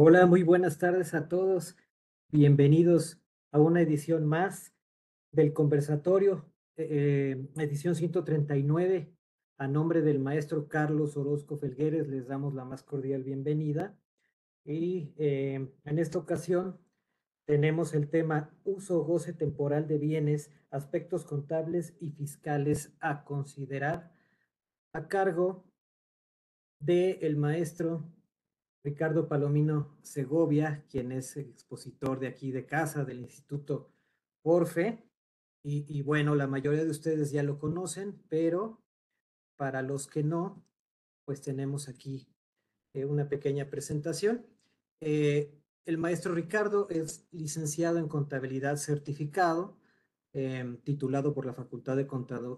Hola, muy buenas tardes a todos. Bienvenidos a una edición más del conversatorio, eh, eh, edición 139. A nombre del maestro Carlos Orozco Felgueres les damos la más cordial bienvenida. Y eh, en esta ocasión tenemos el tema uso goce temporal de bienes, aspectos contables y fiscales a considerar a cargo del el maestro Ricardo Palomino Segovia, quien es expositor de aquí de casa del Instituto Orfe. Y, bueno, la mayoría de ustedes ya lo conocen, pero para los que no, pues tenemos aquí eh, una pequeña presentación. Eh, el maestro Ricardo es licenciado en contabilidad certificado, em, titulado por la Facultad de,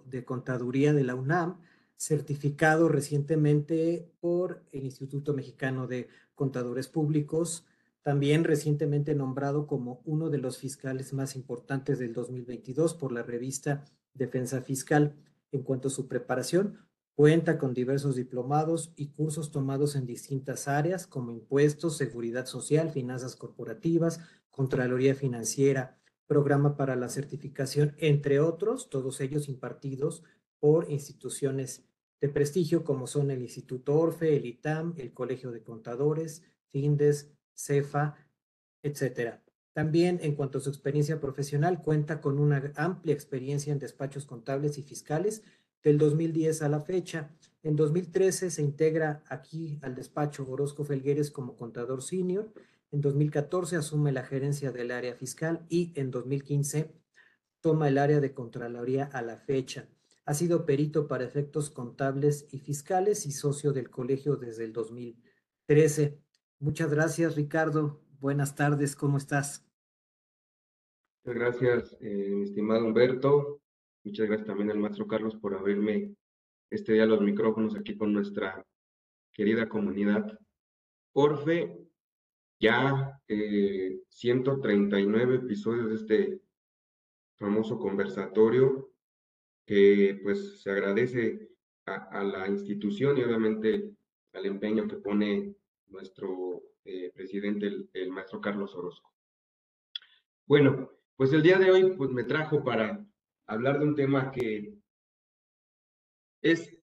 de Contaduría de la UNAM, certificado recientemente por el Instituto Mexicano de Contadores Públicos, también recientemente nombrado como uno de los fiscales más importantes del 2022 por la revista Defensa Fiscal. En cuanto a su preparación, cuenta con diversos diplomados y cursos tomados en distintas áreas como impuestos, seguridad social, finanzas corporativas, Contraloría Financiera, programa para la certificación, entre otros, todos ellos impartidos por instituciones de prestigio como son el Instituto Orfe, el ITAM, el Colegio de Contadores, FINDES, CEFA, etcétera. También, en cuanto a su experiencia profesional, cuenta con una amplia experiencia en despachos contables y fiscales del 2010 a la fecha. En 2013 se integra aquí al despacho Orozco Felgueres como contador senior. En 2014 asume la gerencia del área fiscal y en 2015 toma el área de Contraloría a la fecha. Ha sido perito para efectos contables y fiscales y socio del colegio desde el 2013. Muchas gracias, Ricardo. Buenas tardes, ¿cómo estás? Muchas gracias, eh, estimado Humberto. Muchas gracias también al maestro Carlos por abrirme este día los micrófonos aquí con nuestra querida comunidad. Orfe, ya 139 eh, episodios de este famoso conversatorio que pues se agradece a, la institución y obviamente al empeño que pone nuestro eh, presidente, el, maestro Carlos Orozco. Bueno, pues el día de hoy pues me trajo para hablar de un tema que es,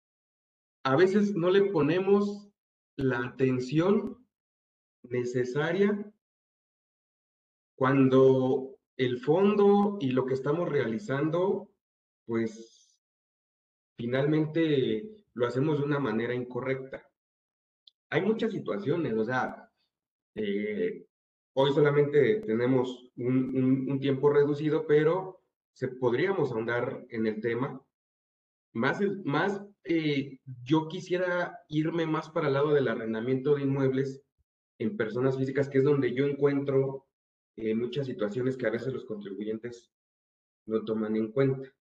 a veces no le ponemos la atención necesaria cuando el fondo y lo que estamos realizando, pues finalmente lo hacemos de una manera incorrecta. Hay muchas situaciones, o sea, eh, hoy solamente tenemos un, tiempo reducido, pero se podríamos ahondar en el tema. Más, más eh, yo quisiera irme más para el lado del arrendamiento de inmuebles en personas físicas, que es donde yo encuentro eh, muchas situaciones que a veces los contribuyentes no toman en cuenta.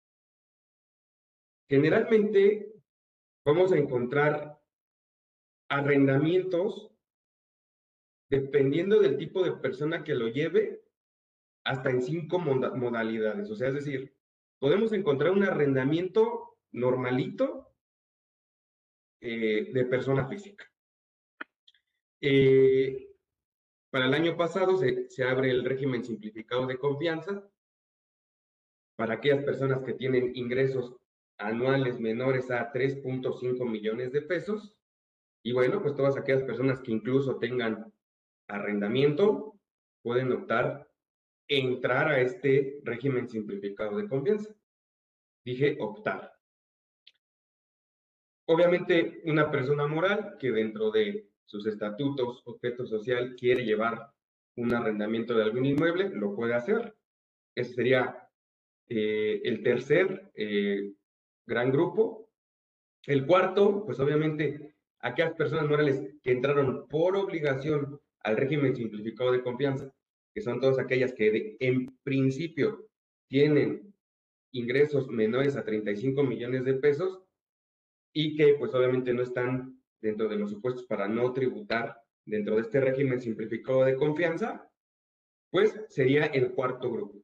Generalmente vamos a encontrar arrendamientos dependiendo del tipo de persona que lo lleve, hasta en cinco modalidades. O sea, es decir, podemos encontrar un arrendamiento normalito eh, de persona física. Eh, para el año pasado se, se abre el régimen simplificado de confianza para aquellas personas que tienen ingresos anuales menores a 3.5 millones de pesos. Y bueno, pues todas aquellas personas que incluso tengan arrendamiento pueden optar entrar a este régimen simplificado de confianza. Dije optar. Obviamente, una persona moral que dentro de sus estatutos, objeto social, quiere llevar un arrendamiento de algún inmueble, lo puede hacer. Ese sería eh, el tercer eh, gran grupo. El cuarto, pues obviamente, aquellas personas morales que entraron por obligación al régimen simplificado de confianza, que son todas aquellas que en principio tienen ingresos menores a 35 millones de pesos y que pues obviamente no están dentro de los supuestos para no tributar dentro de este régimen simplificado de confianza, pues sería el cuarto grupo.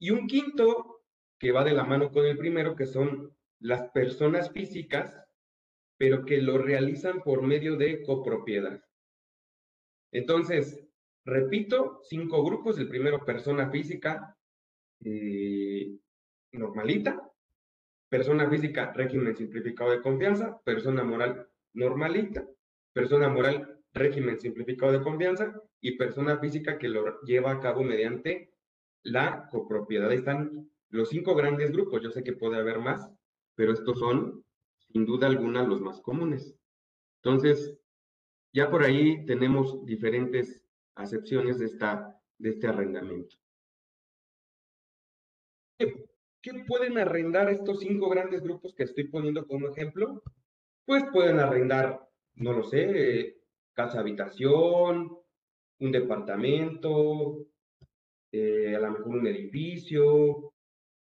Y un quinto que va de la mano con el primero, que son las personas físicas, pero que lo realizan por medio de copropiedad. Entonces, repito, cinco grupos. El primero, persona física eh, normalita. Persona física, régimen simplificado de confianza. Persona moral, normalita. Persona moral, régimen simplificado de confianza. Y persona física que lo lleva a cabo mediante la copropiedad. Ahí están los cinco grandes grupos. Yo sé que puede haber más, pero estos son, sin duda alguna, los más comunes. Entonces, ya por ahí tenemos diferentes acepciones de, esta, de este arrendamiento. ¿Qué, pueden arrendar estos cinco grandes grupos que estoy poniendo como ejemplo? Pues pueden arrendar, no lo sé, casa habitación, un departamento, eh, a lo mejor un edificio,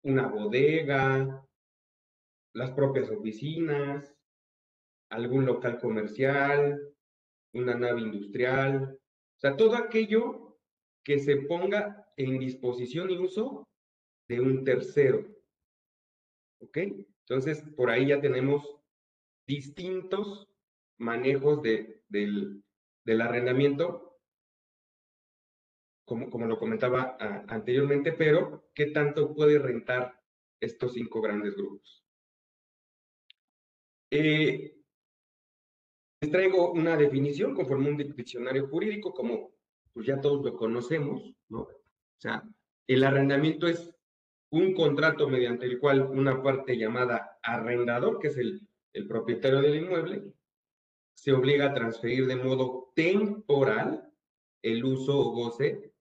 una bodega, las propias oficinas, algún local comercial, una nave industrial, o sea, todo aquello que se ponga en disposición y uso de un tercero. ¿Ok? Entonces, por ahí ya tenemos distintos manejos de, del, del arrendamiento, como, como lo comentaba anteriormente, pero ¿qué tanto puede rentar estos cinco grandes grupos? Eh, les traigo una definición conforme un diccionario jurídico, como pues ya todos lo conocemos, ¿no? O sea, el arrendamiento es un contrato mediante el cual una parte llamada arrendador, que es el, el propietario del inmueble, se obliga a transferir de modo temporal el uso o goce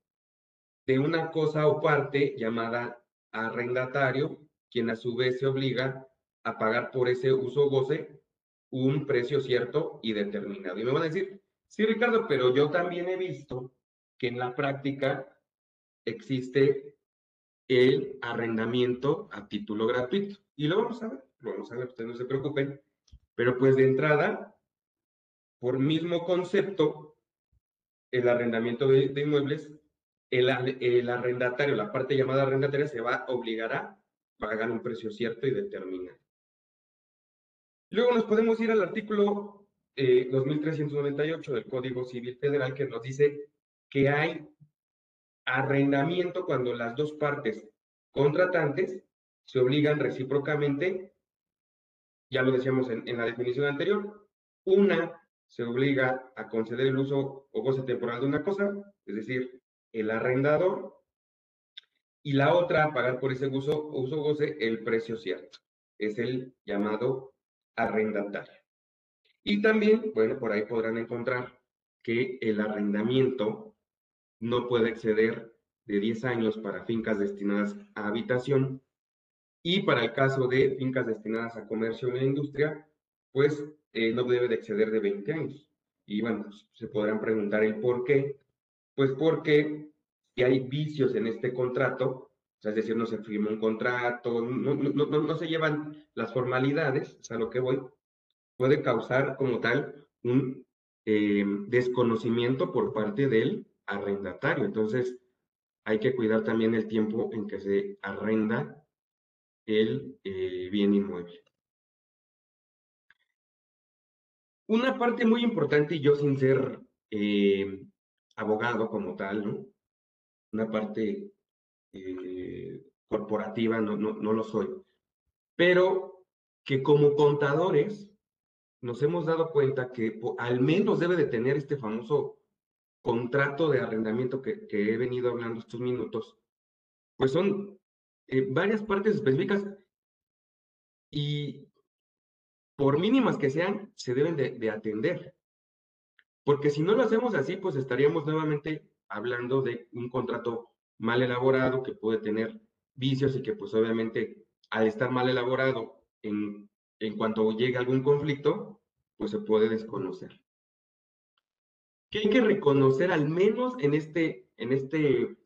de una cosa o parte llamada arrendatario, quien a su vez se obliga a pagar por ese uso goce un precio cierto y determinado. Y me van a decir, sí, Ricardo, pero yo también he visto que en la práctica existe el arrendamiento a título gratuito. Y lo vamos a ver, lo vamos a ver, ustedes no se preocupen. Pero pues de entrada, por mismo concepto, el arrendamiento de, inmuebles, el, el, arrendatario, la parte llamada arrendataria, se va a obligar a pagar un precio cierto y determinado. Luego nos podemos ir al artículo 2398 eh, del Código Civil Federal que nos dice que hay arrendamiento cuando las dos partes contratantes se obligan recíprocamente, ya lo decíamos en, en la definición anterior, una se obliga a conceder el uso o goce temporal de una cosa, es decir, el arrendador, y la otra a pagar por ese uso o uso goce el precio cierto. Es el llamado arrendatario. Y también, bueno, por ahí podrán encontrar que el arrendamiento no puede exceder de 10 años para fincas destinadas a habitación y para el caso de fincas destinadas a comercio e industria, pues eh, no debe de exceder de 20 años. Y bueno, se podrán preguntar el por qué. Pues porque si hay vicios en este contrato, es decir, no se firma un contrato, no, no, no, se llevan las formalidades, es a lo que voy, puede causar como tal un eh, desconocimiento por parte del arrendatario. Entonces, hay que cuidar también el tiempo en que se arrenda el eh, bien inmueble. Una parte muy importante, y yo sin ser eh, abogado como tal, ¿no? Una parte eh, corporativa, no, no, no lo soy, pero que como contadores nos hemos dado cuenta que al menos debe de tener este famoso contrato de arrendamiento que, que he venido hablando estos minutos, pues son eh, varias partes específicas y por mínimas que sean, se deben de, de, atender. Porque si no lo hacemos así, pues estaríamos nuevamente hablando de un contrato mal elaborado, que puede tener vicios y que pues obviamente al estar mal elaborado, en, en cuanto llegue algún conflicto, pues se puede desconocer. ¿Qué hay que reconocer al menos en este, en este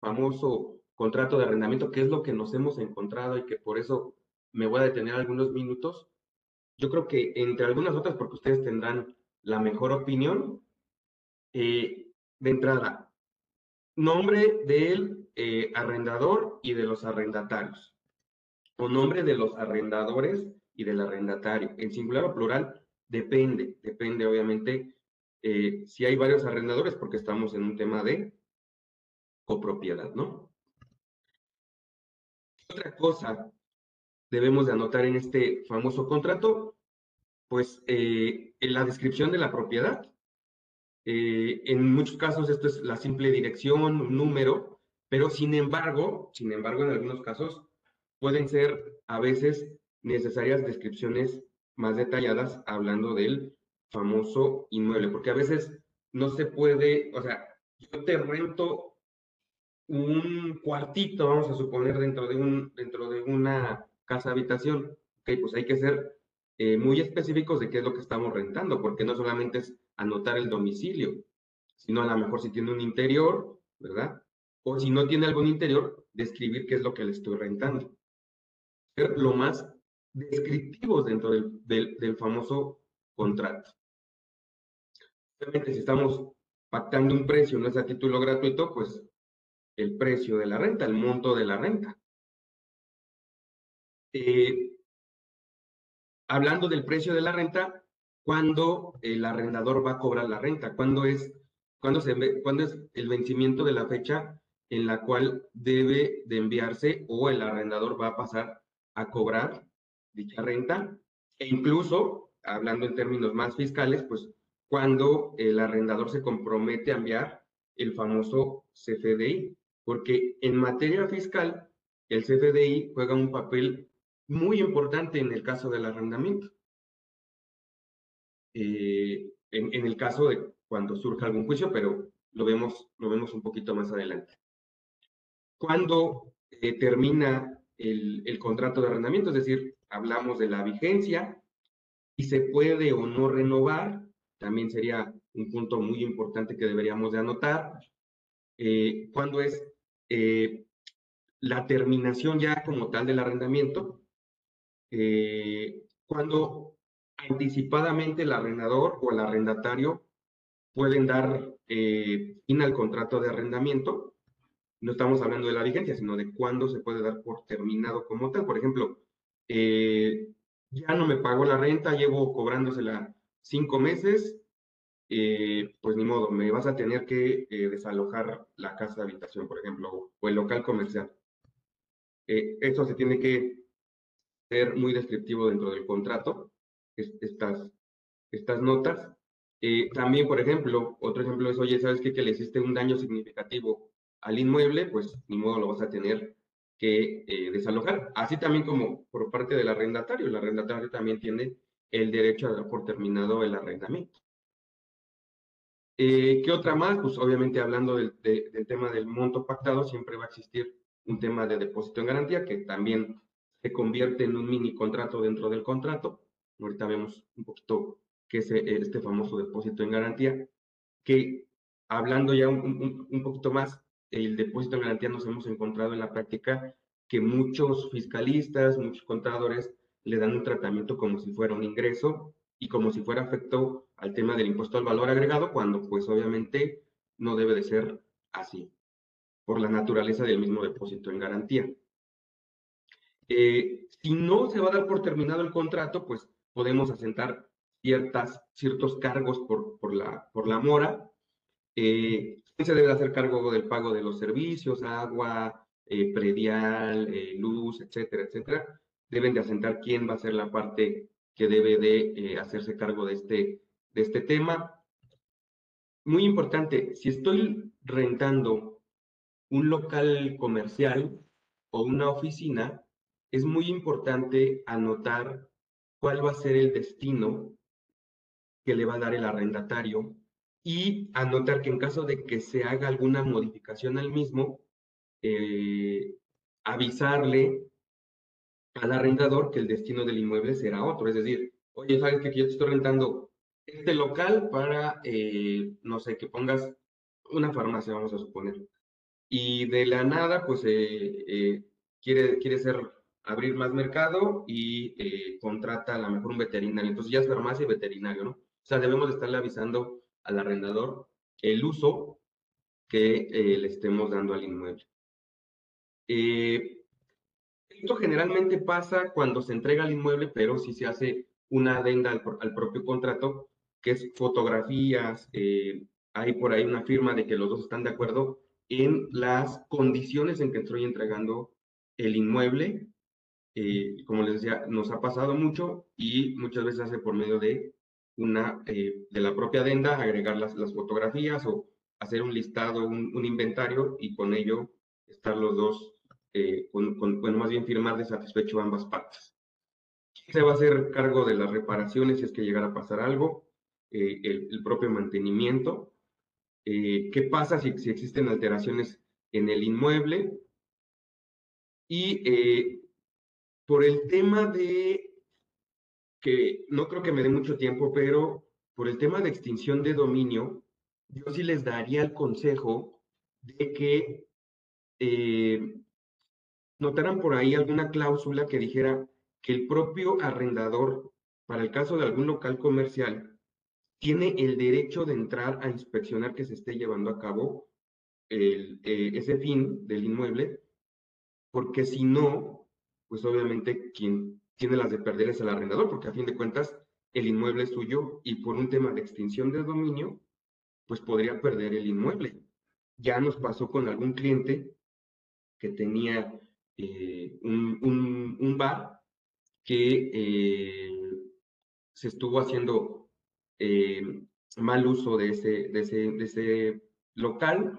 famoso contrato de arrendamiento, que es lo que nos hemos encontrado y que por eso me voy a detener algunos minutos? Yo creo que entre algunas otras, porque ustedes tendrán la mejor opinión, eh, de entrada, nombre del eh, arrendador y de los arrendatarios, o nombre de los arrendadores y del arrendatario. En singular o plural, depende, depende obviamente eh, si hay varios arrendadores, porque estamos en un tema de copropiedad, ¿no? Otra cosa debemos de anotar en este famoso contrato, pues eh, en la descripción de la propiedad. Eh, en muchos casos esto es la simple dirección, un número, pero sin embargo, sin embargo, en algunos casos pueden ser a veces necesarias descripciones más detalladas hablando del famoso inmueble, porque a veces no se puede, o sea, yo te rento un cuartito, vamos a suponer, dentro de, un, dentro de una casa habitación, ok, pues hay que ser eh, muy específicos de qué es lo que estamos rentando, porque no solamente es anotar el domicilio, sino a lo mejor si tiene un interior, ¿verdad? O si no tiene algún interior, describir qué es lo que le estoy rentando. Ser lo más descriptivos dentro del, del, famoso contrato. Obviamente, si estamos pactando un precio, no es a título gratuito, pues el precio de la renta, el monto de la renta. Eh, hablando del precio de la renta, ¿cuándo el arrendador va a cobrar la renta? ¿Cuándo es, cuándo cuándo es el vencimiento de la fecha en la cual debe de enviarse o el arrendador va a pasar a cobrar dicha renta? E incluso, hablando en términos más fiscales, pues cuando el arrendador se compromete a enviar el famoso CFDI, porque en materia fiscal el CFDI juega un papel muy importante en el caso del arrendamiento. Eh, en, en, el caso de cuando surja algún juicio, pero lo vemos, lo vemos un poquito más adelante. Cuando eh, termina el, el, contrato de arrendamiento, es decir, hablamos de la vigencia y se puede o no renovar, también sería un punto muy importante que deberíamos de anotar. Eh, cuando es eh, la terminación ya como tal del arrendamiento, eh, cuando anticipadamente el arrendador o el arrendatario pueden dar eh, fin al contrato de arrendamiento. No estamos hablando de la vigencia, sino de cuándo se puede dar por terminado como tal. Por ejemplo, eh, ya no me pagó la renta, llevo cobrándosela cinco meses, eh, pues ni modo, me vas a tener que desalojar la casa de habitación, por ejemplo, o el local comercial. Eso se tiene que ser muy descriptivo dentro del contrato, estas, estas notas. Eh, también, por ejemplo, otro ejemplo es, oye, ¿sabes qué? Que le hiciste un daño significativo al inmueble, pues ni modo lo vas a tener que eh, desalojar. Así también como por parte del arrendatario, el arrendatario también tiene el derecho a dar por terminado el arrendamiento. Eh, ¿Qué otra más? Pues obviamente hablando del, de, del tema del monto pactado, siempre va a existir un tema de depósito en garantía que también se convierte en un mini contrato dentro del contrato. Ahorita vemos un poquito qué es eh, este famoso depósito en garantía, que hablando ya un, un, un, poquito más, el depósito en garantía nos hemos encontrado en la práctica que muchos fiscalistas, muchos contadores le dan un tratamiento como si fuera un ingreso y como si fuera afecto al tema del impuesto al valor agregado, cuando pues obviamente no debe de ser así, por la naturaleza del mismo depósito en garantía. Eh, si no se va a dar por terminado el contrato, pues podemos asentar ciertas, ciertos cargos por, por, la, por la mora. Eh, se debe hacer cargo del pago de los servicios, agua, eh, predial, eh, luz, etcétera, etcétera. Deben de asentar quién va a ser la parte que debe de eh, hacerse cargo de este, de este tema. Muy importante, si estoy rentando un local comercial o una oficina, es muy importante anotar cuál va a ser el destino que le va a dar el arrendatario y anotar que en caso de que se haga alguna modificación al mismo, eh, avisarle al arrendador que el destino del inmueble será otro. Es decir, oye, ¿sabes que yo te estoy rentando este local para, eh, no sé, que pongas una farmacia, vamos a suponer? Y de la nada, pues, eh, quiere, quiere ser abrir más mercado y eh, contrata a lo mejor un veterinario. Entonces ya es farmacia y veterinario, ¿no? O sea, debemos de estarle avisando al arrendador el uso que eh, le estemos dando al inmueble. Eh, esto generalmente pasa cuando se entrega el inmueble, pero si se hace una adenda al, propio contrato, que es fotografías, hay por ahí una firma de que los dos están de acuerdo en las condiciones en que estoy entregando el inmueble. Eh, como les decía, nos ha pasado mucho y muchas veces hace por medio de una, eh, de la propia adenda, agregar las, las fotografías o hacer un listado, un, inventario y con ello estar los dos, eh, con, bueno, más bien firmar de satisfecho ambas partes. Se va a hacer cargo de las reparaciones si es que llegara a pasar algo, el, el, propio mantenimiento, eh, qué pasa si, si, existen alteraciones en el inmueble y eh, por el tema de, que no creo que me dé mucho tiempo, pero por el tema de extinción de dominio, yo sí les daría el consejo de que eh, notaran por ahí alguna cláusula que dijera que el propio arrendador, para el caso de algún local comercial, tiene el derecho de entrar a inspeccionar que se esté llevando a cabo el, eh, ese fin del inmueble, porque si no, pues obviamente quien tiene las de perder es el arrendador, porque a fin de cuentas el inmueble es suyo y por un tema de extinción de dominio, pues podría perder el inmueble. Ya nos pasó con algún cliente que tenía eh, un, un, bar que eh, se estuvo haciendo eh, mal uso de ese, de ese, de ese local,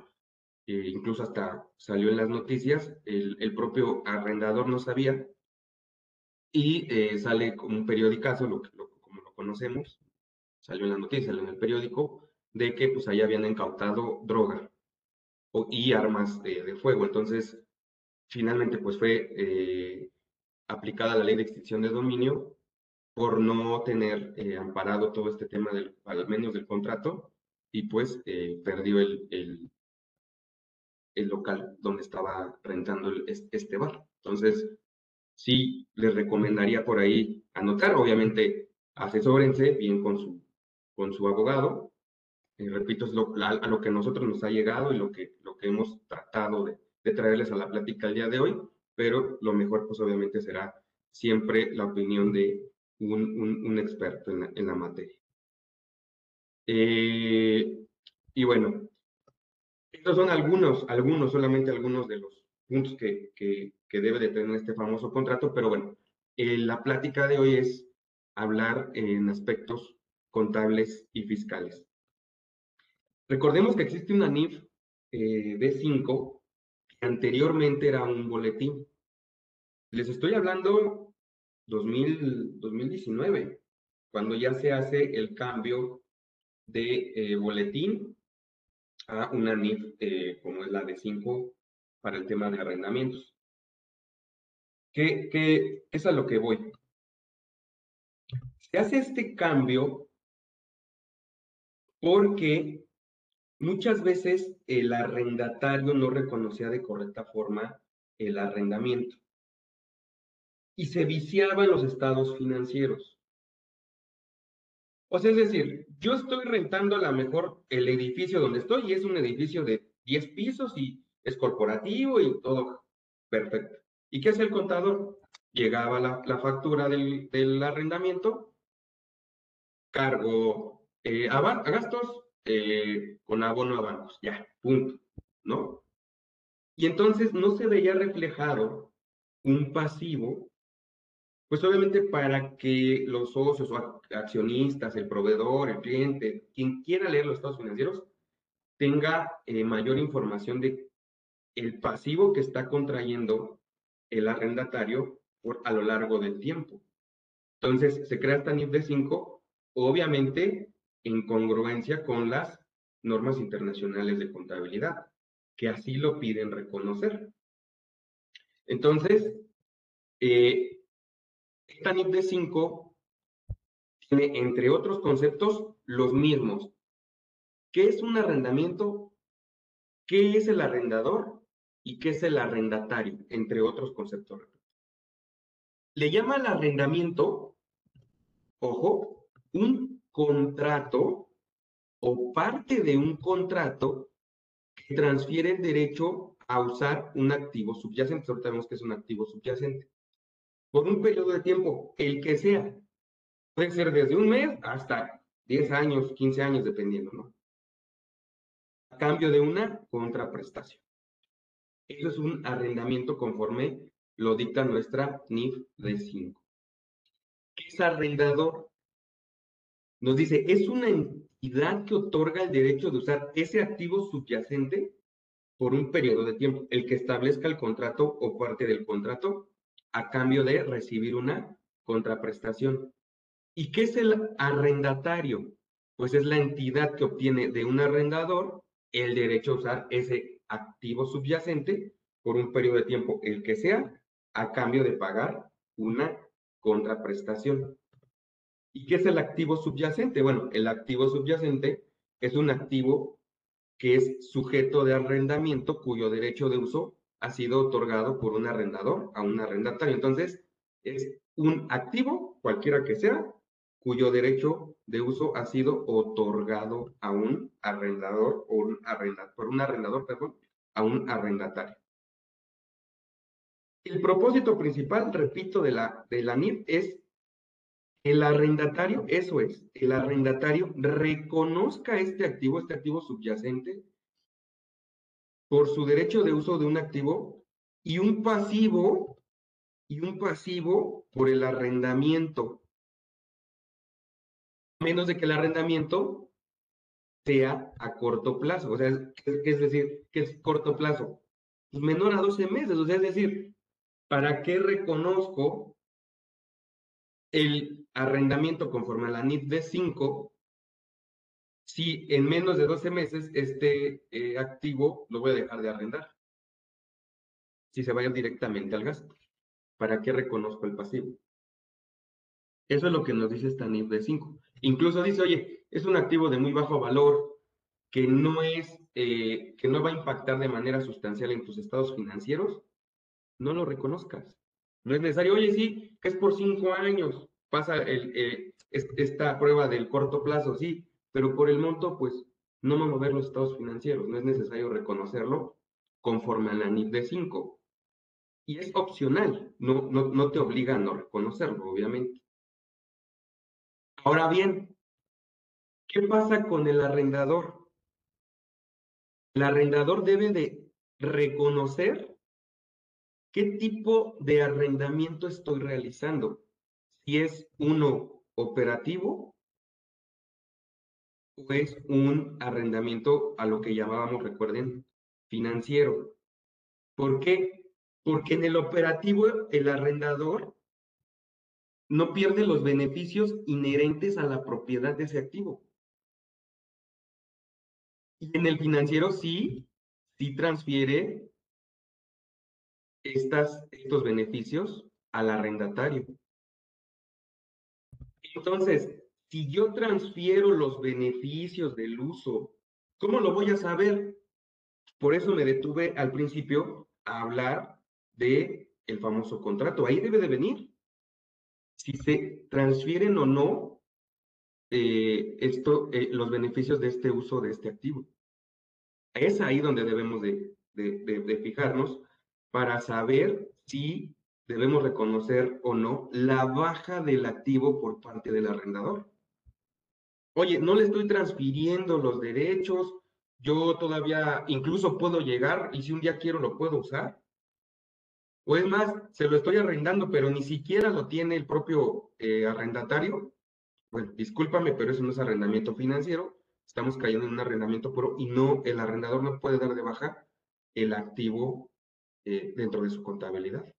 eh, incluso hasta salió en las noticias, el, el propio arrendador no sabía, y eh, sale como un periodicazo, como lo conocemos, salió en las noticias, salió en el periódico, de que pues ahí habían incautado droga o, y armas de, fuego. Entonces, finalmente pues fue aplicada la ley de extinción de dominio por no tener eh, amparado todo este tema, del, al menos del contrato, y pues eh, perdió el, el, local donde estaba rentando este bar. Entonces, sí les recomendaría por ahí anotar, obviamente asesórense bien con su, con su abogado. y repito, es lo, a, lo que nosotros nos ha llegado y lo que, lo que hemos tratado de, de traerles a la plática el día de hoy, pero lo mejor pues obviamente será siempre la opinión de, un, un, experto en la, en la materia. Eh, y bueno, estos son algunos, algunos, solamente algunos de los puntos que, que, debe de tener este famoso contrato, pero bueno, eh, la plática de hoy es hablar en aspectos contables y fiscales. Recordemos que existe una NIF eh, D5 que anteriormente era un boletín. Les estoy hablando 2000, 2019, cuando ya se hace el cambio de eh, boletín a una NIF eh, como es la de 5 para el tema de arrendamientos. ¿Qué, qué es a lo que voy? Se hace este cambio porque muchas veces el arrendatario no reconocía de correcta forma el arrendamiento y se viciaba en los estados financieros. O sea, es decir, yo estoy rentando a lo mejor el edificio donde estoy y es un edificio de 10 pisos y es corporativo y todo perfecto. ¿Y qué hace el contador? Llegaba la, factura del, arrendamiento, cargo eh, a, a, gastos eh, con abono a bancos, ya, punto, ¿no? Y entonces no se veía reflejado un pasivo pues obviamente para que los socios o accionistas, el proveedor, el cliente, quien quiera leer los estados financieros, tenga eh, mayor información de el pasivo que está contrayendo el arrendatario a lo largo del tiempo. Entonces, se crea esta NIF de 5, obviamente en congruencia con las normas internacionales de contabilidad, que así lo piden reconocer. Entonces, eh, esta NIP de 5 tiene, entre otros conceptos, los mismos. ¿Qué es un arrendamiento? ¿Qué es el arrendador? ¿Y qué es el arrendatario? Entre otros conceptos. Le llama al arrendamiento, ojo, un contrato o parte de un contrato que transfiere el derecho a usar un activo subyacente. Ahorita vemos que es un activo subyacente por un periodo de tiempo, el que sea. Puede ser desde un mes hasta 10 años, 15 años, dependiendo, ¿no? A cambio de una contraprestación. Eso es un arrendamiento conforme lo dicta nuestra NIF de 5. ¿Qué es arrendador? Nos dice, es una entidad que otorga el derecho de usar ese activo subyacente por un periodo de tiempo, el que establezca el contrato o parte del contrato a cambio de recibir una contraprestación. ¿Y qué es el arrendatario? Pues es la entidad que obtiene de un arrendador el derecho a usar ese activo subyacente por un periodo de tiempo, el que sea, a cambio de pagar una contraprestación. ¿Y qué es el activo subyacente? Bueno, el activo subyacente es un activo que es sujeto de arrendamiento cuyo derecho de uso ha sido otorgado por un arrendador a un arrendatario. Entonces, es un activo, cualquiera que sea, cuyo derecho de uso ha sido otorgado a un arrendador o un arrendador, por un arrendador, perdón, a un arrendatario. El propósito principal, repito, de la, de la NIF es el arrendatario, eso es, el arrendatario reconozca este activo, este activo subyacente, por su derecho de uso de un activo y un pasivo, y un pasivo por el arrendamiento menos de que el arrendamiento sea a corto plazo. O sea, es, decir, que es corto plazo? Pues menor a 12 meses. O sea, es decir, ¿para qué reconozco el arrendamiento conforme a la NIF de 5 si en menos de 12 meses este eh, activo lo voy a dejar de arrendar? Si se vaya directamente al gasto. ¿Para qué reconozco el pasivo? Eso es lo que nos dice esta NIF de 5. Incluso dice, oye, es un activo de muy bajo valor que no es, eh, que no va a impactar de manera sustancial en tus estados financieros, no lo reconozcas. No es necesario, oye, sí, que es por cinco años, pasa el, eh, esta prueba del corto plazo, sí, pero por el monto, pues no va a mover los estados financieros, no es necesario reconocerlo conforme a la NIF de 5. Y es opcional, no, no, no te obliga a no reconocerlo, obviamente. Ahora bien, ¿qué pasa con el arrendador? El arrendador debe de reconocer qué tipo de arrendamiento estoy realizando. Si es uno operativo o es un arrendamiento a lo que llamábamos, recuerden, financiero. ¿Por qué? Porque en el operativo el arrendador no pierde los beneficios inherentes a la propiedad de ese activo. Y en el financiero sí, sí transfiere estas, estos beneficios al arrendatario. Entonces, si yo transfiero los beneficios del uso, ¿cómo lo voy a saber? Por eso me detuve al principio a hablar de el famoso contrato. Ahí debe de venir si se transfieren o no eh, esto, eh, los beneficios de este uso de este activo. Es ahí donde debemos de, de fijarnos para saber si debemos reconocer o no la baja del activo por parte del arrendador. Oye, no le estoy transfiriendo los derechos, yo todavía incluso puedo llegar y si un día quiero lo puedo usar. O es más, se lo estoy arrendando, pero ni siquiera lo tiene el propio eh, arrendatario. Bueno, discúlpame, pero eso no es arrendamiento financiero. Estamos cayendo en un arrendamiento puro y no, el arrendador no puede dar de baja el activo eh, dentro de su contabilidad.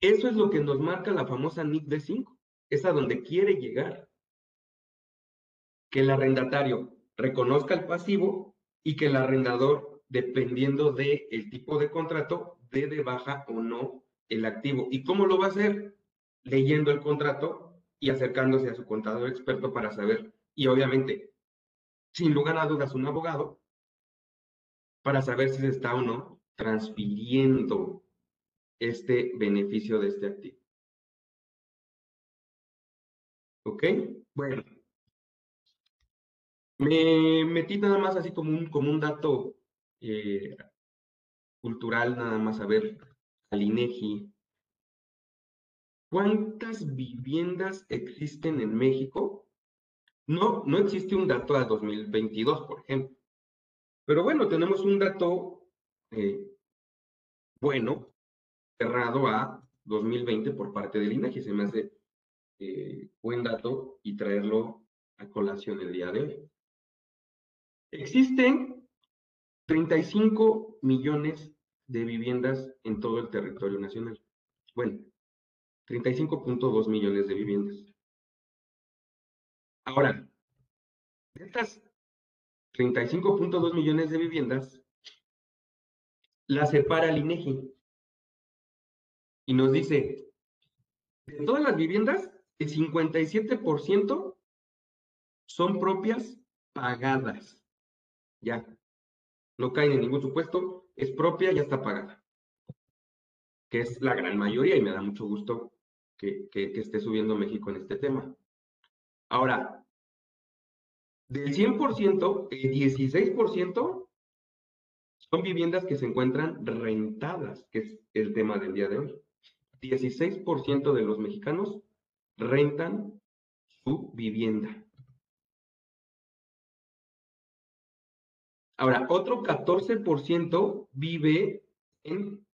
Eso es lo que nos marca la famosa NIC de 5. Es a donde quiere llegar. Que el arrendatario reconozca el pasivo y que el arrendador dependiendo del el tipo de contrato, dé de baja o no el activo. ¿Y cómo lo va a hacer? Leyendo el contrato y acercándose a su contador experto para saber, y obviamente, sin lugar a dudas, un abogado, para saber si se está o no transfiriendo este beneficio de este activo. ¿Ok? Bueno. Me metí nada más así como un, como un dato eh, cultural, nada más a ver al INEGI. ¿Cuántas viviendas existen en México? No, no existe un dato a 2022, por ejemplo. Pero bueno, tenemos un dato eh, bueno, cerrado a 2020 por parte del INEGI. Se me hace eh, buen dato y traerlo a colación el día de hoy. Existen 35 millones de viviendas en todo el territorio nacional. Bueno, 35.2 millones de viviendas. Ahora, de estas 35.2 millones de viviendas, la separa el INEGI y nos dice, de todas las viviendas, el 57% son propias pagadas. Ya, no caen en ningún supuesto, es propia, ya está pagada. Que es la gran mayoría y me da mucho gusto que, esté subiendo México en este tema. Ahora, del 100%, el 16% son viviendas que se encuentran rentadas, que es el tema del día de hoy. 16% de los mexicanos rentan su vivienda. Ahora, otro 14% vive en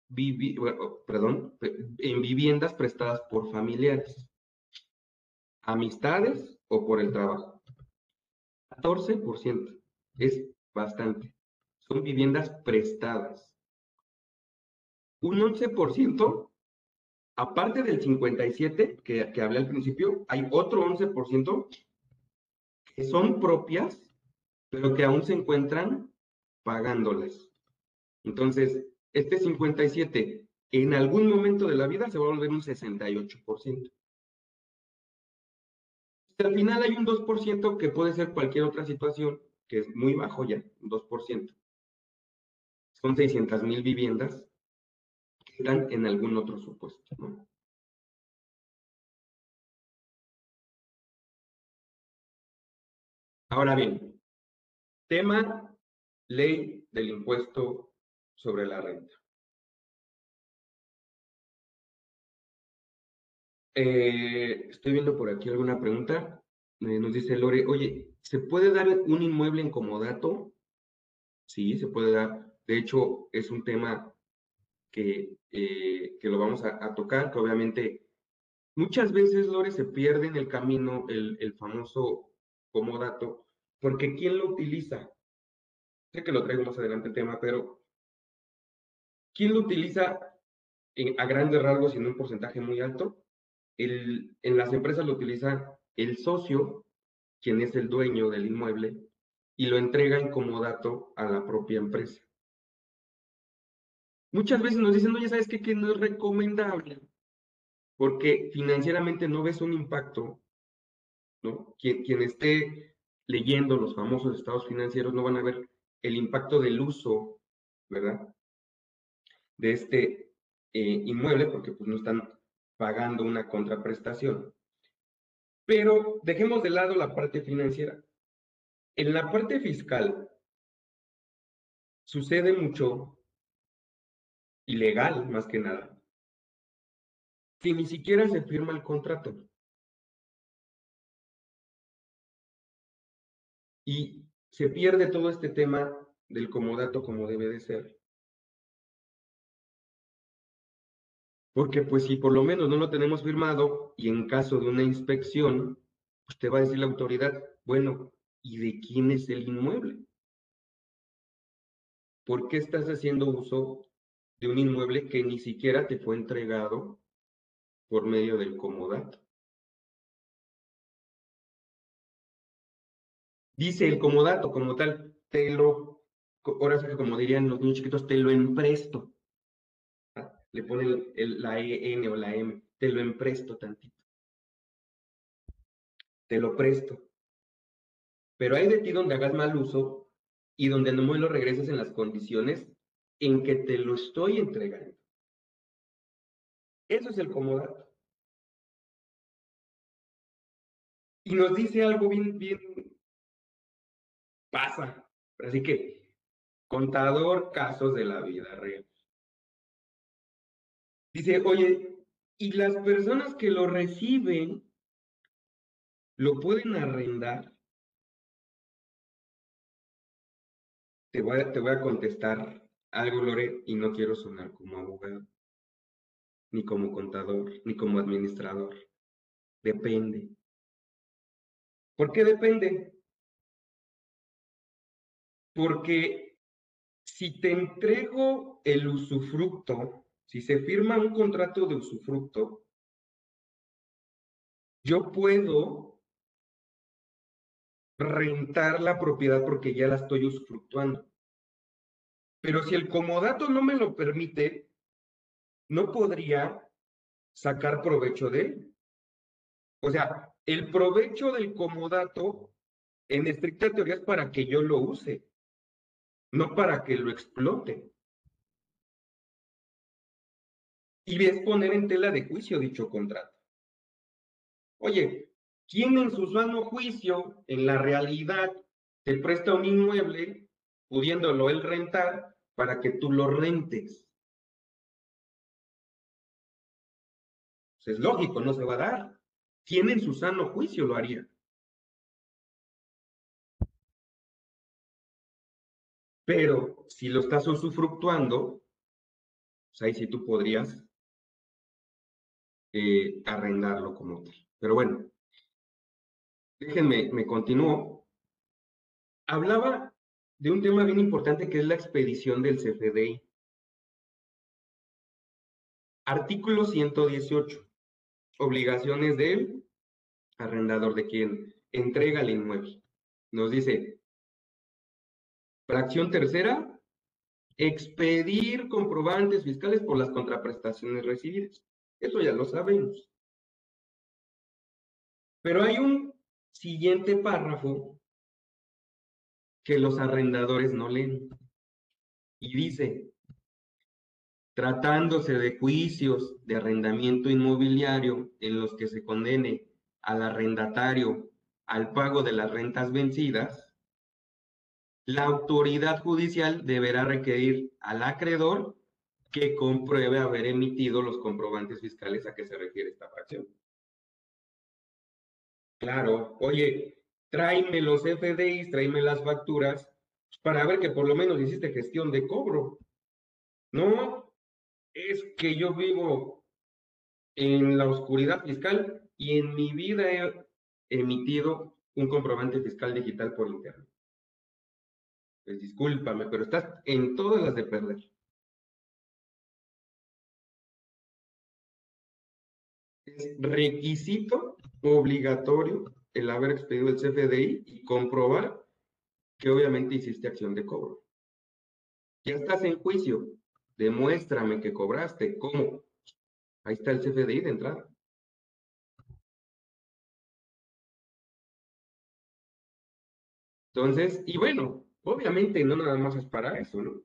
perdón, en viviendas prestadas por familiares, amistades o por el trabajo. 14% es bastante. Son viviendas prestadas. Un 11%, aparte del 57% que, que hablé al principio, hay otro 11% que son propias, pero que aún se encuentran pagándolas. Entonces, este 57 en algún momento de la vida se va a volver un 68%. Al final hay un 2% que puede ser cualquier otra situación, que es muy bajo ya, un 2%. Son 600 mil viviendas están en algún otro supuesto. Ahora bien, tema ley del impuesto sobre la renta. Eh, estoy viendo por aquí alguna pregunta. Eh, nos dice Lore, oye, ¿se puede dar un inmueble en comodato? Sí, se puede dar. De hecho, es un tema que, eh, que lo vamos a, tocar, que obviamente muchas veces, Lore, se pierde en el camino el, el famoso comodato, porque ¿quién lo utiliza? Sé que lo traigo más adelante el tema, pero ¿Quién lo utiliza a grandes rasgos y en un porcentaje muy alto? en las empresas lo utiliza el socio, quien es el dueño del inmueble, y lo entrega en comodato a la propia empresa. Muchas veces nos dicen, oye, ¿sabes qué? Que no es recomendable, porque financieramente no ves un impacto, ¿no? Quien, quien esté leyendo los famosos estados financieros no van a ver el impacto del uso, ¿verdad? de este eh, inmueble porque pues no están pagando una contraprestación. Pero dejemos de lado la parte financiera. En la parte fiscal sucede mucho ilegal más que nada, que ni siquiera se firma el contrato. Y se pierde todo este tema del comodato como debe de ser. Porque pues si por lo menos no lo tenemos firmado y en caso de una inspección, pues te va a decir la autoridad, bueno, ¿y de quién es el inmueble? ¿Por qué estás haciendo uso de un inmueble que ni siquiera te fue entregado por medio del comodato? Dice el comodato como tal, te lo, ahora sí que como dirían los niños chiquitos, te lo empresto le pone la EN o la M, te lo empresto tantito. Te lo presto. Pero hay de ti donde hagas mal uso y donde no me lo regreses en las condiciones en que te lo estoy entregando. Eso es el comodato. Y nos dice algo bien, bien, pasa. Así que, contador, casos de la vida real. Dice, oye, Y las personas que lo reciben lo pueden arrendar. Te voy a, te voy a contestar algo, Lore, y no quiero sonar como abogado, ni como contador, ni como administrador. Depende. ¿Por qué depende? Porque si te entrego el usufructo, si se firma un contrato de usufructo, yo puedo rentar la propiedad porque ya la estoy usufructuando. Pero si el comodato no me lo permite, no podría sacar provecho de él. O sea, el provecho del comodato en estricta teoría es para que yo lo use, no para que lo explote. Y es poner en tela de juicio dicho contrato. Oye, ¿quién en su sano juicio, en la realidad, te presta un inmueble, pudiéndolo él rentar, para que tú lo rentes? Pues es lógico, no se va a dar. ¿Quién en su sano juicio lo haría? Pero si lo estás usufructuando, pues ahí sí tú podrías eh, arrendarlo como tal. Pero bueno, déjenme, me continúo. Hablaba de un tema bien importante que es la expedición del CFDI. Artículo 118. Obligaciones del arrendador, de quien entrega el inmueble. Nos dice, fracción tercera, expedir comprobantes fiscales por las contraprestaciones recibidas. Eso ya lo sabemos. Pero hay un siguiente párrafo que los arrendadores no leen. Y dice, tratándose de juicios de arrendamiento inmobiliario en los que se condene al arrendatario al pago de las rentas vencidas, la autoridad judicial deberá requerir al acreedor que compruebe haber emitido los comprobantes fiscales a que se refiere esta fracción. Claro, oye, tráeme los FDIs, tráeme las facturas para ver que por lo menos hiciste gestión de cobro. No, es que yo vivo en la oscuridad fiscal y en mi vida he emitido un comprobante fiscal digital por internet. Pues discúlpame, pero estás en todas las de perder. es requisito obligatorio el haber expedido el CFDI y comprobar que obviamente hiciste acción de cobro. Ya estás en juicio, demuéstrame que cobraste. ¿Cómo? Ahí está el CFDI de entrada. Entonces, y bueno, obviamente no nada más es para eso, ¿no?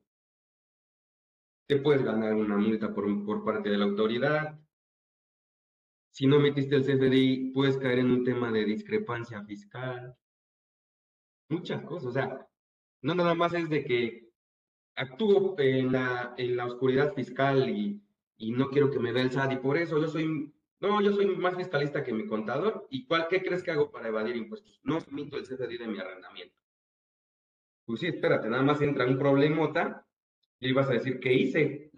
Te puedes ganar una multa por, por parte de la autoridad, si no metiste el CFDI, puedes caer en un tema de discrepancia fiscal. Muchas cosas. O sea, no nada más es de que actúo en la, oscuridad fiscal y, no quiero que me vea el SAT y por eso yo soy, no, yo soy más fiscalista que mi contador. ¿Y cuál, qué crees que hago para evadir impuestos? No emito el CFDI de mi arrendamiento. Pues sí, espérate, nada más entra un problemota y vas a decir, ¿qué hice?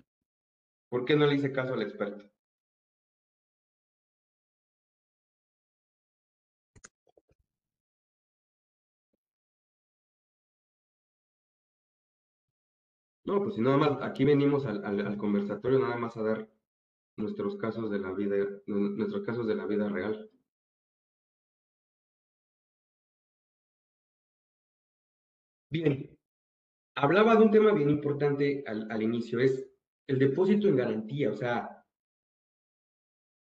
¿Por qué no le hice caso al experto? No, pues si nada más, aquí venimos al, conversatorio nada más a dar nuestros casos de la vida, nuestros casos de la vida real. Bien, hablaba de un tema bien importante al, al inicio, es el depósito en garantía, o sea,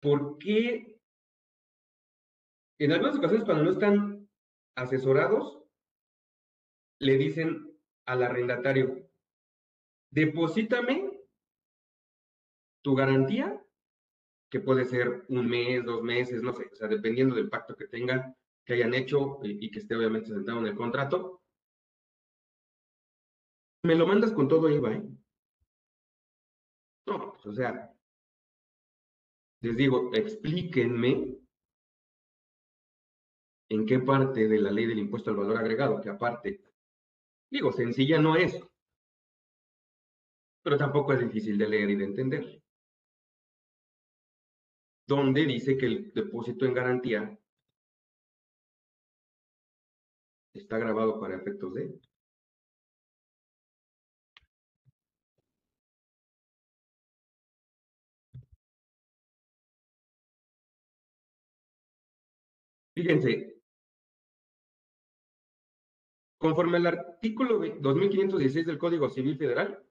¿por qué en algunas ocasiones cuando no están asesorados, le dicen al arrendatario, deposítame tu garantía, que puede ser un mes, dos meses, no sé, o sea, dependiendo del pacto que tengan, que hayan hecho y, que esté obviamente sentado en el contrato. Me lo mandas con todo IVA, ¿eh? No, pues, o sea, les digo, explíquenme en qué parte de la ley del impuesto al valor agregado, que aparte, digo, sencilla no es, pero tampoco es difícil de leer y de entender. Donde dice que el depósito en garantía está grabado para efectos de Fíjense, conforme al artículo 2516 del Código Civil Federal,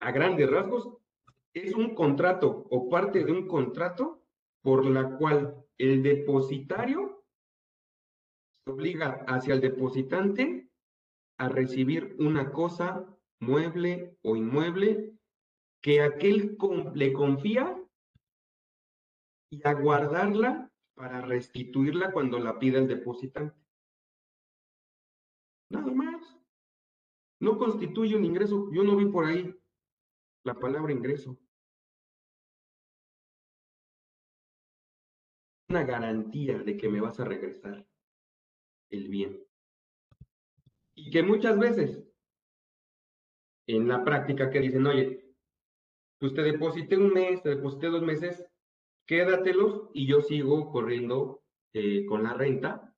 a grandes rasgos, es un contrato o parte de un contrato por la cual el depositario obliga hacia el depositante a recibir una cosa, mueble o inmueble, que aquel le confía y a guardarla para restituirla cuando la pida el depositante. Nada más. No constituye un ingreso. Yo no vi por ahí la palabra ingreso. Una garantía de que me vas a regresar el bien. Y que muchas veces, en la práctica, que dicen, oye, pues te deposité un mes, te deposité dos meses, quédatelos y yo sigo corriendo eh, con la renta.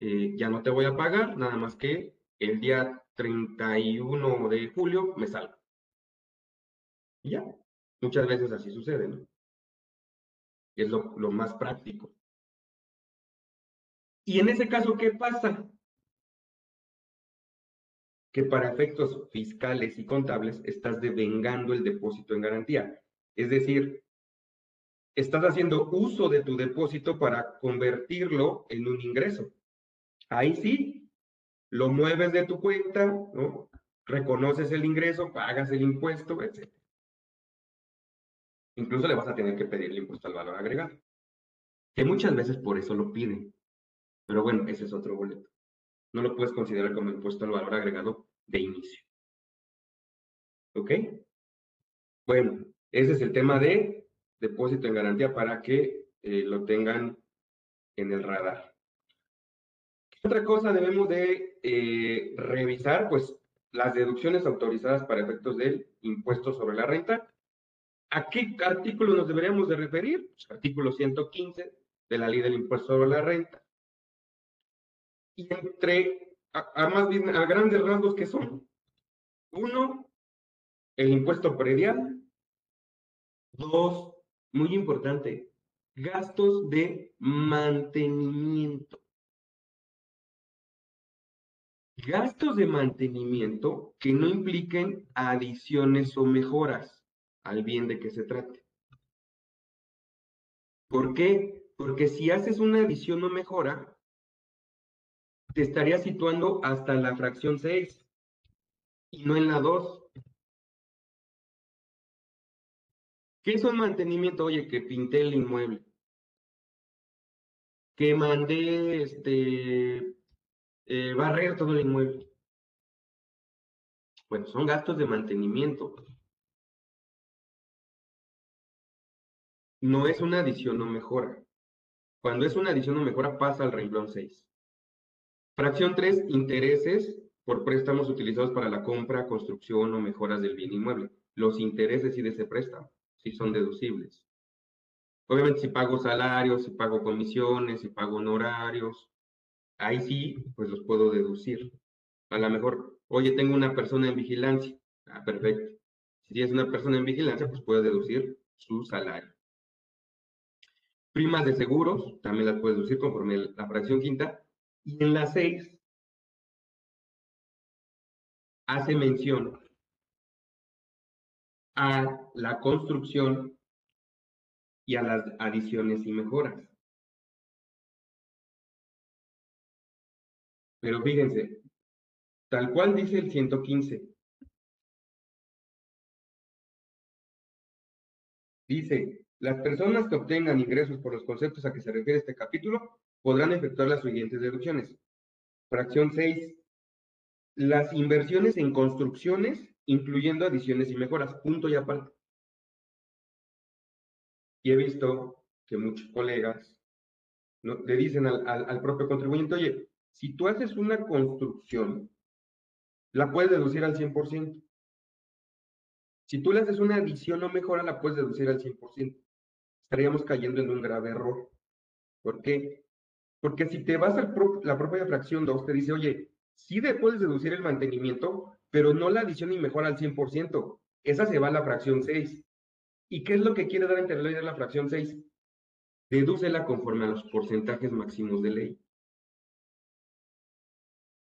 Eh, ya no te voy a pagar, nada más que el día 31 de julio me salgo. Y ya, muchas veces así sucede, ¿no? Es lo, lo más práctico. Y en ese caso, ¿qué pasa? Que para efectos fiscales y contables estás devengando el depósito en garantía. Es decir, estás haciendo uso de tu depósito para convertirlo en un ingreso. Ahí sí, lo mueves de tu cuenta, ¿no? Reconoces el ingreso, pagas el impuesto, etc. Incluso le vas a tener que pedir el impuesto al valor agregado, que muchas veces por eso lo piden. Pero bueno, ese es otro boleto. No lo puedes considerar como impuesto al valor agregado de inicio. ¿Ok? Bueno, ese es el tema de depósito en garantía para que eh, lo tengan en el radar. Otra cosa debemos de eh, revisar? Pues las deducciones autorizadas para efectos del impuesto sobre la renta. ¿A qué artículo nos deberíamos de referir? Pues, artículo 115 de la ley del impuesto sobre la renta. Y entre, a, más bien, a grandes rasgos, ¿qué son? Uno, el impuesto predial. Dos, muy importante, gastos de mantenimiento. Gastos de mantenimiento que no impliquen adiciones o mejoras al bien de que se trate. ¿Por qué? Porque si haces una adición o mejora, te estaría situando hasta la fracción 6 y no en la 2. ¿Qué es un mantenimiento? Oye, que pinté el inmueble. Que mandé este eh, barrer todo el inmueble. Bueno, son gastos de mantenimiento. No es una adición o mejora. Cuando es una adición o mejora, pasa al renglón 6. Fracción 3, intereses por préstamos utilizados para la compra, construcción o mejoras del bien inmueble. Los intereses y de ese préstamo si son deducibles. Obviamente si pago salarios, si pago comisiones, si pago honorarios, ahí sí, pues los puedo deducir. A lo mejor, oye, tengo una persona en vigilancia. Ah, perfecto. Si es una persona en vigilancia, pues puedo deducir su salario. Primas de seguros, también las puedo deducir conforme la fracción quinta. Y en la seis, hace mención a la construcción y a las adiciones y mejoras. Pero fíjense, tal cual dice el 115, dice, las personas que obtengan ingresos por los conceptos a que se refiere este capítulo podrán efectuar las siguientes deducciones. Fracción 6. Las inversiones en construcciones incluyendo adiciones y mejoras, punto y aparte. Y he visto que muchos colegas ¿no? le dicen al, al propio contribuyente, oye, si tú haces una construcción, la puedes deducir al 100%. Si tú le haces una adición o mejora, la puedes deducir al 100%. Estaríamos cayendo en un grave error. ¿Por qué? Porque si te vas a la propia fracción 2, te dice, oye, sí puedes deducir el mantenimiento, pero no la adición y mejora al 100%. Esa se va a la fracción 6. ¿Y qué es lo que quiere dar a entender la fracción 6? Dedúcela conforme a los porcentajes máximos de ley.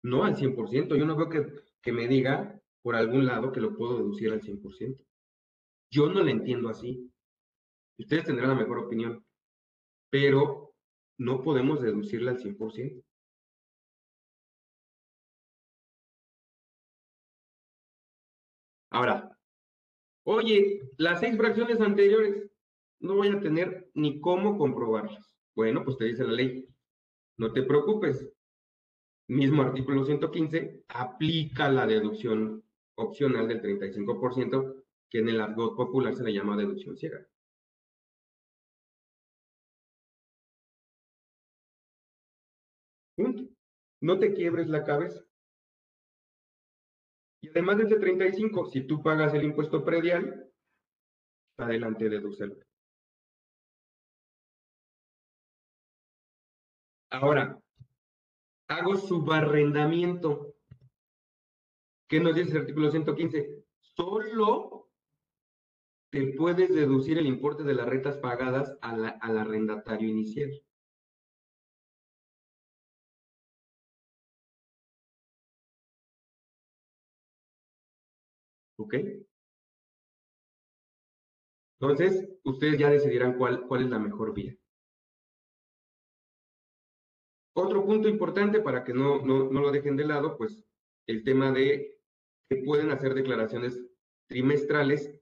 No al 100%. Yo no veo que, que me diga por algún lado que lo puedo deducir al 100%. Yo no lo entiendo así. Ustedes tendrán la mejor opinión, pero no podemos deducirla al 100%. Ahora, oye, las seis fracciones anteriores no voy a tener ni cómo comprobarlas. Bueno, pues te dice la ley, no te preocupes. Mismo artículo 115, aplica la deducción opcional del 35%, que en el argot popular se le llama deducción ciega. No te quiebres la cabeza. Y además de ese 35, si tú pagas el impuesto predial, adelante dedúcelo. Ahora, hago subarrendamiento. ¿Qué nos dice el artículo 115? Solo te puedes deducir el importe de las rentas pagadas al arrendatario inicial. ¿Ok? Entonces, ustedes ya decidirán cuál, cuál es la mejor vía. Otro punto importante para que no, no, no lo dejen de lado, pues el tema de que pueden hacer declaraciones trimestrales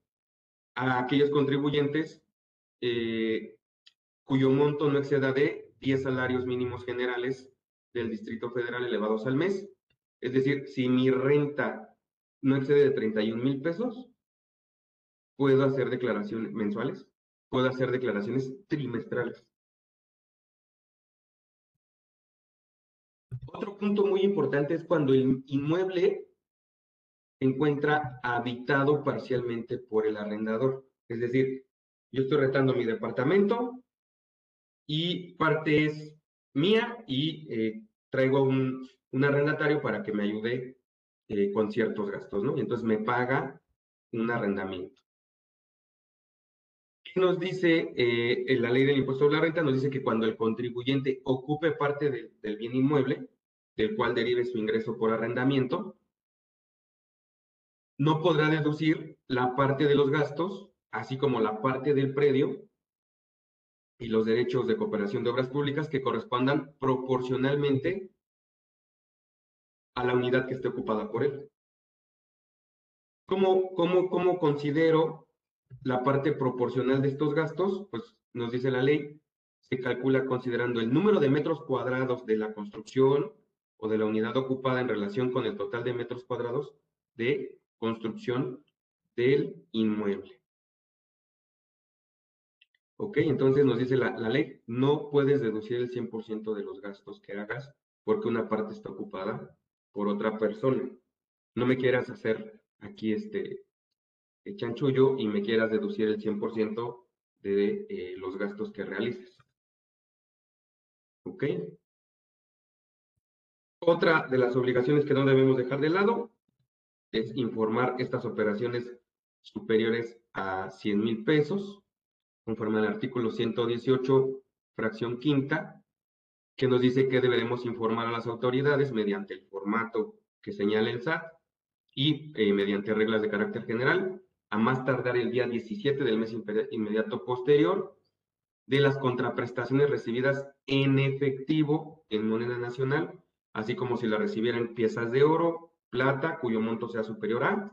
a aquellos contribuyentes eh, cuyo monto no exceda de 10 salarios mínimos generales del Distrito Federal elevados al mes. Es decir, si mi renta no excede de 31 mil pesos, puedo hacer declaraciones mensuales, puedo hacer declaraciones trimestrales. Otro punto muy importante es cuando el inmueble se encuentra habitado parcialmente por el arrendador. Es decir, yo estoy rentando mi departamento y parte es mía y eh, traigo un, un arrendatario para que me ayude eh, con ciertos gastos, ¿no? Y entonces me paga un arrendamiento. ¿Qué nos dice eh, en la ley del impuesto de la renta? Nos dice que cuando el contribuyente ocupe parte del bien inmueble, del cual derive su ingreso por arrendamiento, no podrá deducir la parte de los gastos, así como la parte del predio y los derechos de cooperación de obras públicas que correspondan proporcionalmente a la unidad que esté ocupada por él. ¿Cómo, cómo, cómo considero la parte proporcional de estos gastos? Pues nos dice la ley, se calcula considerando el número de metros cuadrados de la construcción o de la unidad ocupada en relación con el total de metros cuadrados de construcción del inmueble. Ok, entonces nos dice la, la ley, no puedes deducir el 100% de los gastos que hagas porque una parte está ocupada por otra persona. No me quieras hacer aquí este chanchullo y me quieras deducir el 100% de eh, los gastos que realices. ¿Ok? Otra de las obligaciones que no debemos dejar de lado es informar estas operaciones superiores a 100 mil pesos, conforme al artículo 118, fracción quinta, que nos dice que deberemos informar a las autoridades mediante el formato que señala el SAT y eh, mediante reglas de carácter general, a más tardar el día 17 del mes inmediato posterior, de las contraprestaciones recibidas en efectivo en moneda nacional, así como si la recibieran piezas de oro, plata, cuyo monto sea superior a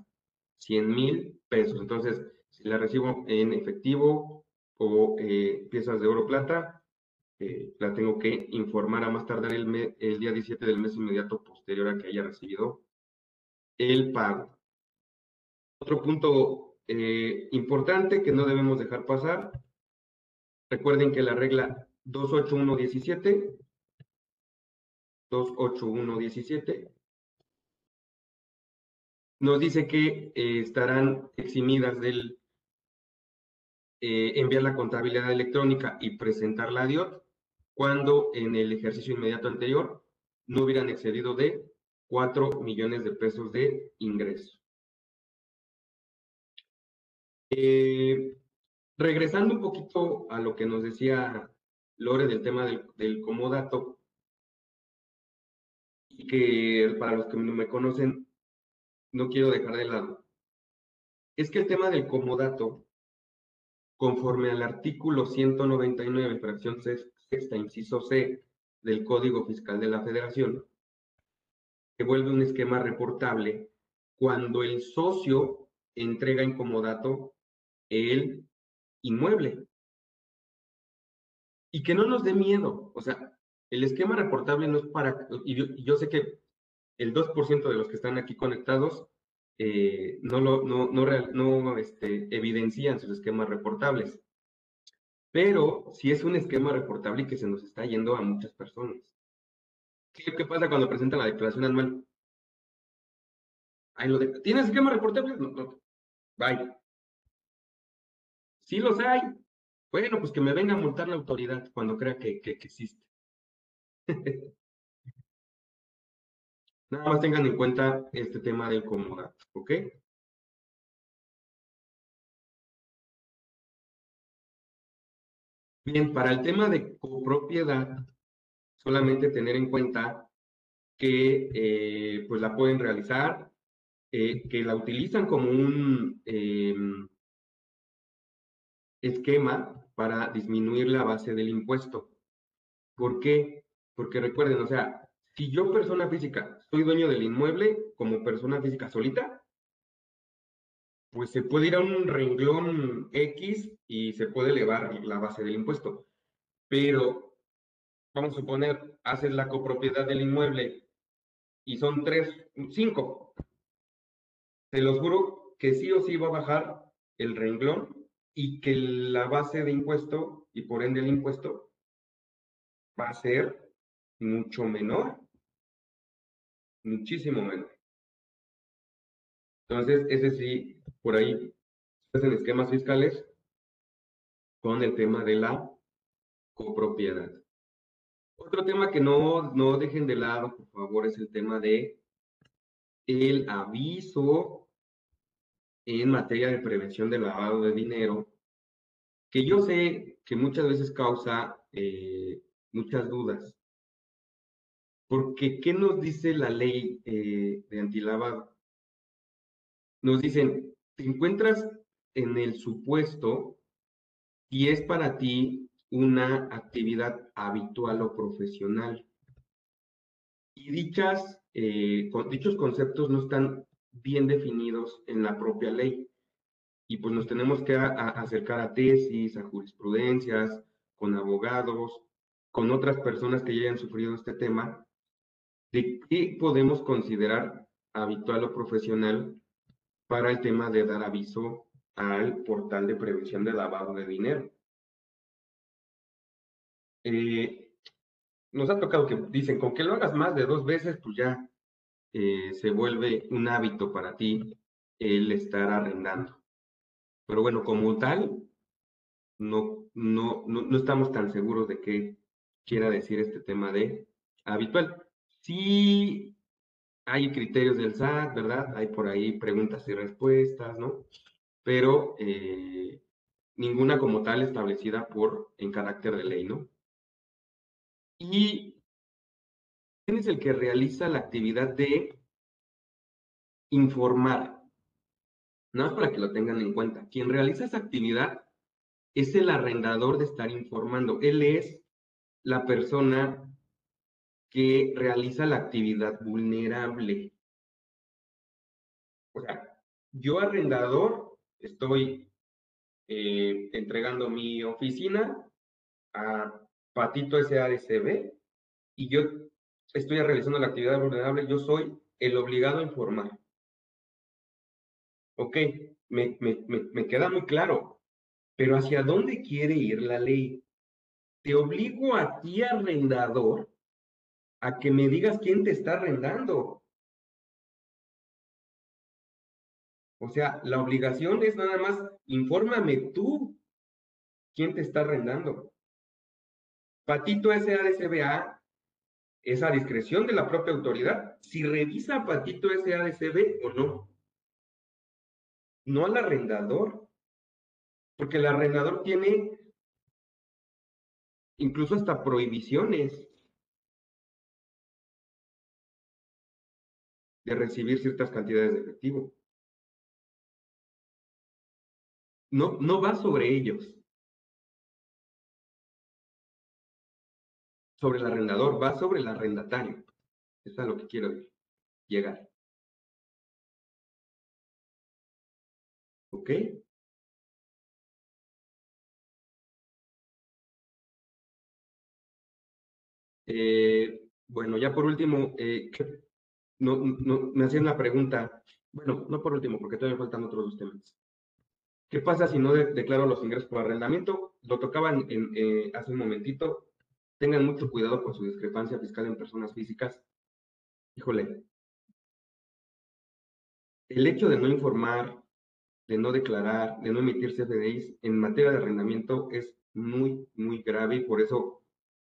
100 mil pesos. Entonces, si la recibo en efectivo o eh, piezas de oro, plata, eh, la tengo que informar a más tardar el, el día 17 del mes inmediato posterior a que haya recibido el pago. Otro punto eh, importante que no debemos dejar pasar Recuerden que la regla 28117, 28117, nos dice que eh, estarán eximidas del enviar la contabilidad electrónica y presentar la DIOT cuando en el ejercicio inmediato anterior no hubieran excedido de 4 millones de pesos de ingreso. Eh, regresando un poquito a lo que nos decía Lore del tema del, del comodato, y que para los que no me conocen, no quiero dejar de lado, es que el tema del comodato, conforme al artículo 199, fracción sexta, inciso C del Código Fiscal de la Federación, se vuelve un esquema reportable cuando el socio entrega en comodato el inmueble. Y que no nos dé miedo, o sea, el esquema reportable no es para, y yo, sé que el 2% de los que están aquí conectados eh, no, lo, no, no, no este, evidencian sus esquemas reportables. Pero si es un esquema reportable y que se nos está yendo a muchas personas. ¿Qué, pasa cuando presentan la declaración anual? ¿Tienes esquema reportable? No, no. Bye. Sí los hay. Bueno, pues que me venga a multar la autoridad cuando crea que, que, existe. Nada más tengan en cuenta este tema del comodato, ¿ok? Bien, para el tema de copropiedad, solamente tener en cuenta que eh, pues la pueden realizar, eh, que la utilizan como un em, esquema para disminuir la base del impuesto. ¿Por qué? Porque recuerden, o sea, si yo persona física soy dueño del inmueble como persona física solita, pues se puede ir a un renglón X y se puede elevar la base del impuesto. Pero, vamos a suponer, haces la copropiedad del inmueble y son tres, cinco. Se los juro que sí o sí va a bajar el renglón y que la base de impuesto y por ende el impuesto va a ser mucho menor, muchísimo menor. Entonces, ese sí, por ahí, en esquemas fiscales con el tema de la copropiedad. Otro tema que no, no dejen de lado, por favor, es el tema de el aviso en materia de prevención del lavado de dinero, que yo sé que muchas veces causa eh, muchas dudas. Porque, ¿qué nos dice la ley eh, de antilavado? Nos dicen, te encuentras en el supuesto y es para ti una actividad habitual o profesional. Y dichas, eh, dichos conceptos no están bien definidos en la propia ley. Y pues nos tenemos que acercar a tesis, a jurisprudencias, con abogados, con otras personas que ya hayan sufrido este tema, de qué podemos considerar habitual o profesional para el tema de dar aviso al portal de prevención de lavado de dinero. Eh, nos ha tocado que dicen, con que lo hagas más de dos veces, pues ya eh, se vuelve un hábito para ti el estar arrendando. Pero bueno, como tal, no, no, no, estamos tan seguros de qué quiera decir este tema de habitual. Sí hay criterios del SAT, ¿verdad? Hay por ahí preguntas y respuestas, ¿no? Pero eh, ninguna como tal establecida por en carácter de ley, ¿no? Y ¿Quién es el que realiza la actividad de informar? Nada más para que lo tengan en cuenta. Quien realiza esa actividad es el arrendador de estar informando. Él es la persona que realiza la actividad vulnerable. O sea, yo arrendador estoy eh, entregando mi oficina a Patito SADCB y yo estoy realizando la actividad vulnerable, yo soy el obligado a informar. Ok, me, me, me, queda muy claro. Pero ¿hacia dónde quiere ir la ley? Te obligo a ti, arrendador, a que me digas quién te está arrendando. O sea, la obligación es nada más, infórmame tú quién te está arrendando. Patito SADCBA es a discreción de la propia autoridad si revisa Patito SADCB o no. No al arrendador. Porque el arrendador tiene incluso hasta prohibiciones de recibir ciertas cantidades de efectivo. No, no va sobre ellos. Sobre el arrendador, va sobre el arrendatario. Es a lo que quiero llegar. ¿Ok? Eh, bueno, ya por último, eh, no, me hacían la pregunta, bueno, no por último, porque todavía faltan otros dos temas. ¿Qué pasa si no declaro los ingresos por arrendamiento? Lo tocaban en, eh, hace un momentito. Tengan mucho cuidado con su discrepancia fiscal en personas físicas. Híjole, el hecho de no informar, de no declarar, de no emitir CFDIs en materia de arrendamiento es muy, muy grave y por eso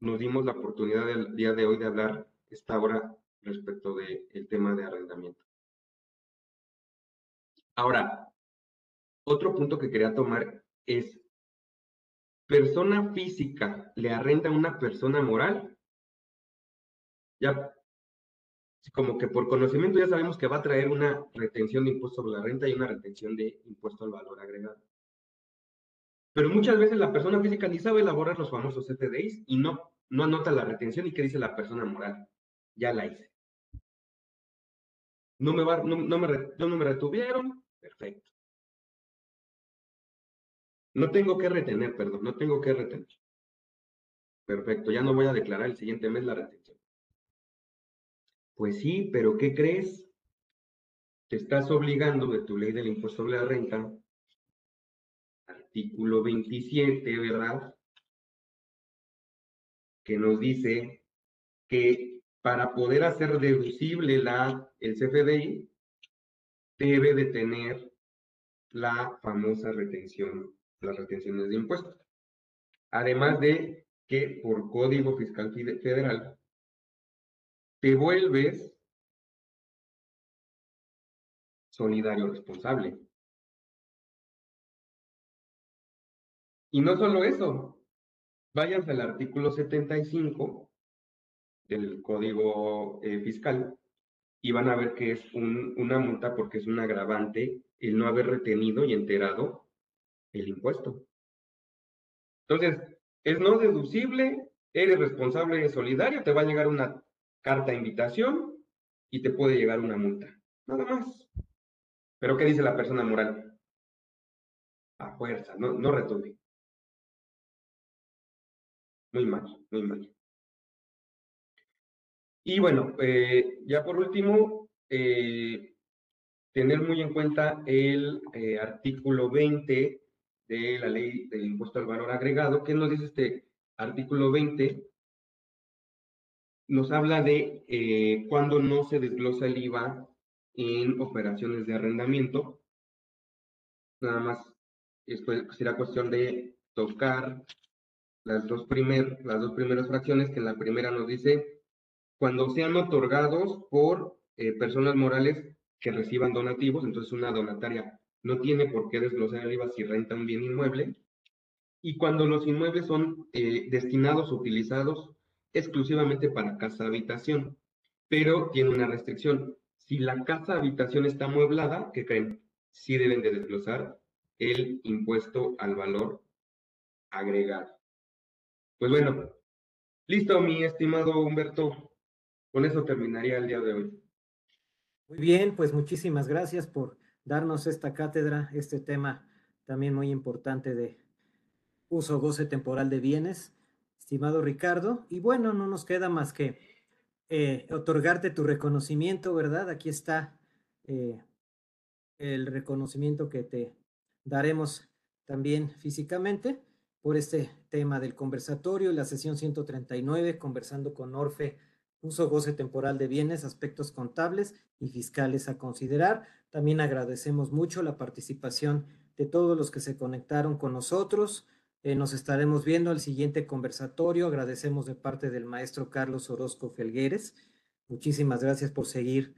nos dimos la oportunidad del día de hoy de hablar esta hora respecto del tema de arrendamiento. Ahora, otro punto que quería tomar es, persona física le arrenda a una persona moral. Ya, como que por conocimiento ya sabemos que va a traer una retención de impuesto sobre la renta y una retención de impuesto al valor agregado. Pero muchas veces la persona física ni sabe elaborar los famosos CFDIs y no, no anota la retención y qué dice la persona moral. Ya la hice. No me, va, no, me, no me retuvieron, perfecto. No tengo que retener, perdón, no tengo que retener. Perfecto, ya no voy a declarar el siguiente mes la retención. Pues sí, pero ¿qué crees? Te estás obligando de tu ley del impuesto sobre la renta artículo 27, ¿verdad? Que nos dice que para poder hacer deducible la, el CFDI, debe de tener la famosa retención, las retenciones de impuestos. Además de que por Código Fiscal Federal te vuelves solidario responsable. Y no solo eso, váyanse al artículo 75 del Código eh, Fiscal y van a ver que es una multa porque es un agravante el no haber retenido y enterado el impuesto. Entonces, es no deducible, eres responsable solidario, te va a llegar una carta de invitación y te puede llegar una multa. Nada más. Pero ¿qué dice la persona moral? A fuerza, no, no retuve. Muy mal, muy mal. Y bueno, eh, ya por último, eh, tener muy en cuenta el eh, artículo 20 de la ley del impuesto al valor agregado. ¿Qué nos dice este artículo 20? Nos habla de cuando no se desglosa el IVA en operaciones de arrendamiento. Nada más, después será cuestión de tocar las dos, las dos primeras fracciones, que en la primera nos dice, cuando sean otorgados por eh, personas morales que reciban donativos, entonces una donataria no tiene por qué desglosar el IVA si renta un bien inmueble, y cuando los inmuebles son eh, destinados utilizados exclusivamente para casa habitación, pero tiene una restricción. Si la casa habitación está amueblada, ¿qué creen? Sí deben de desglosar el impuesto al valor agregado. Pues bueno, listo, mi estimado Humberto. Con eso terminaría el día de hoy. Muy bien, pues muchísimas gracias por darnos esta cátedra, este tema también muy importante de uso goce temporal de bienes, estimado Ricardo. Y bueno, no nos queda más que eh, otorgarte tu reconocimiento, ¿verdad? Aquí está eh, el reconocimiento que te daremos también físicamente por este tema del conversatorio, la sesión 139, conversando con Orfe, uso goce temporal de bienes, aspectos contables y fiscales a considerar. También agradecemos mucho la participación de todos los que se conectaron con nosotros. Eh, nos estaremos viendo el siguiente conversatorio. Agradecemos de parte del maestro Carlos Orozco Felgueres. Muchísimas gracias por seguir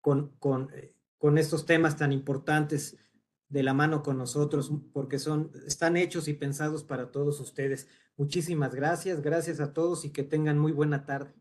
con, con, eh, con estos temas tan importantes de la mano con nosotros porque son, están hechos y pensados para todos ustedes. Muchísimas gracias, gracias a todos y que tengan muy buena tarde.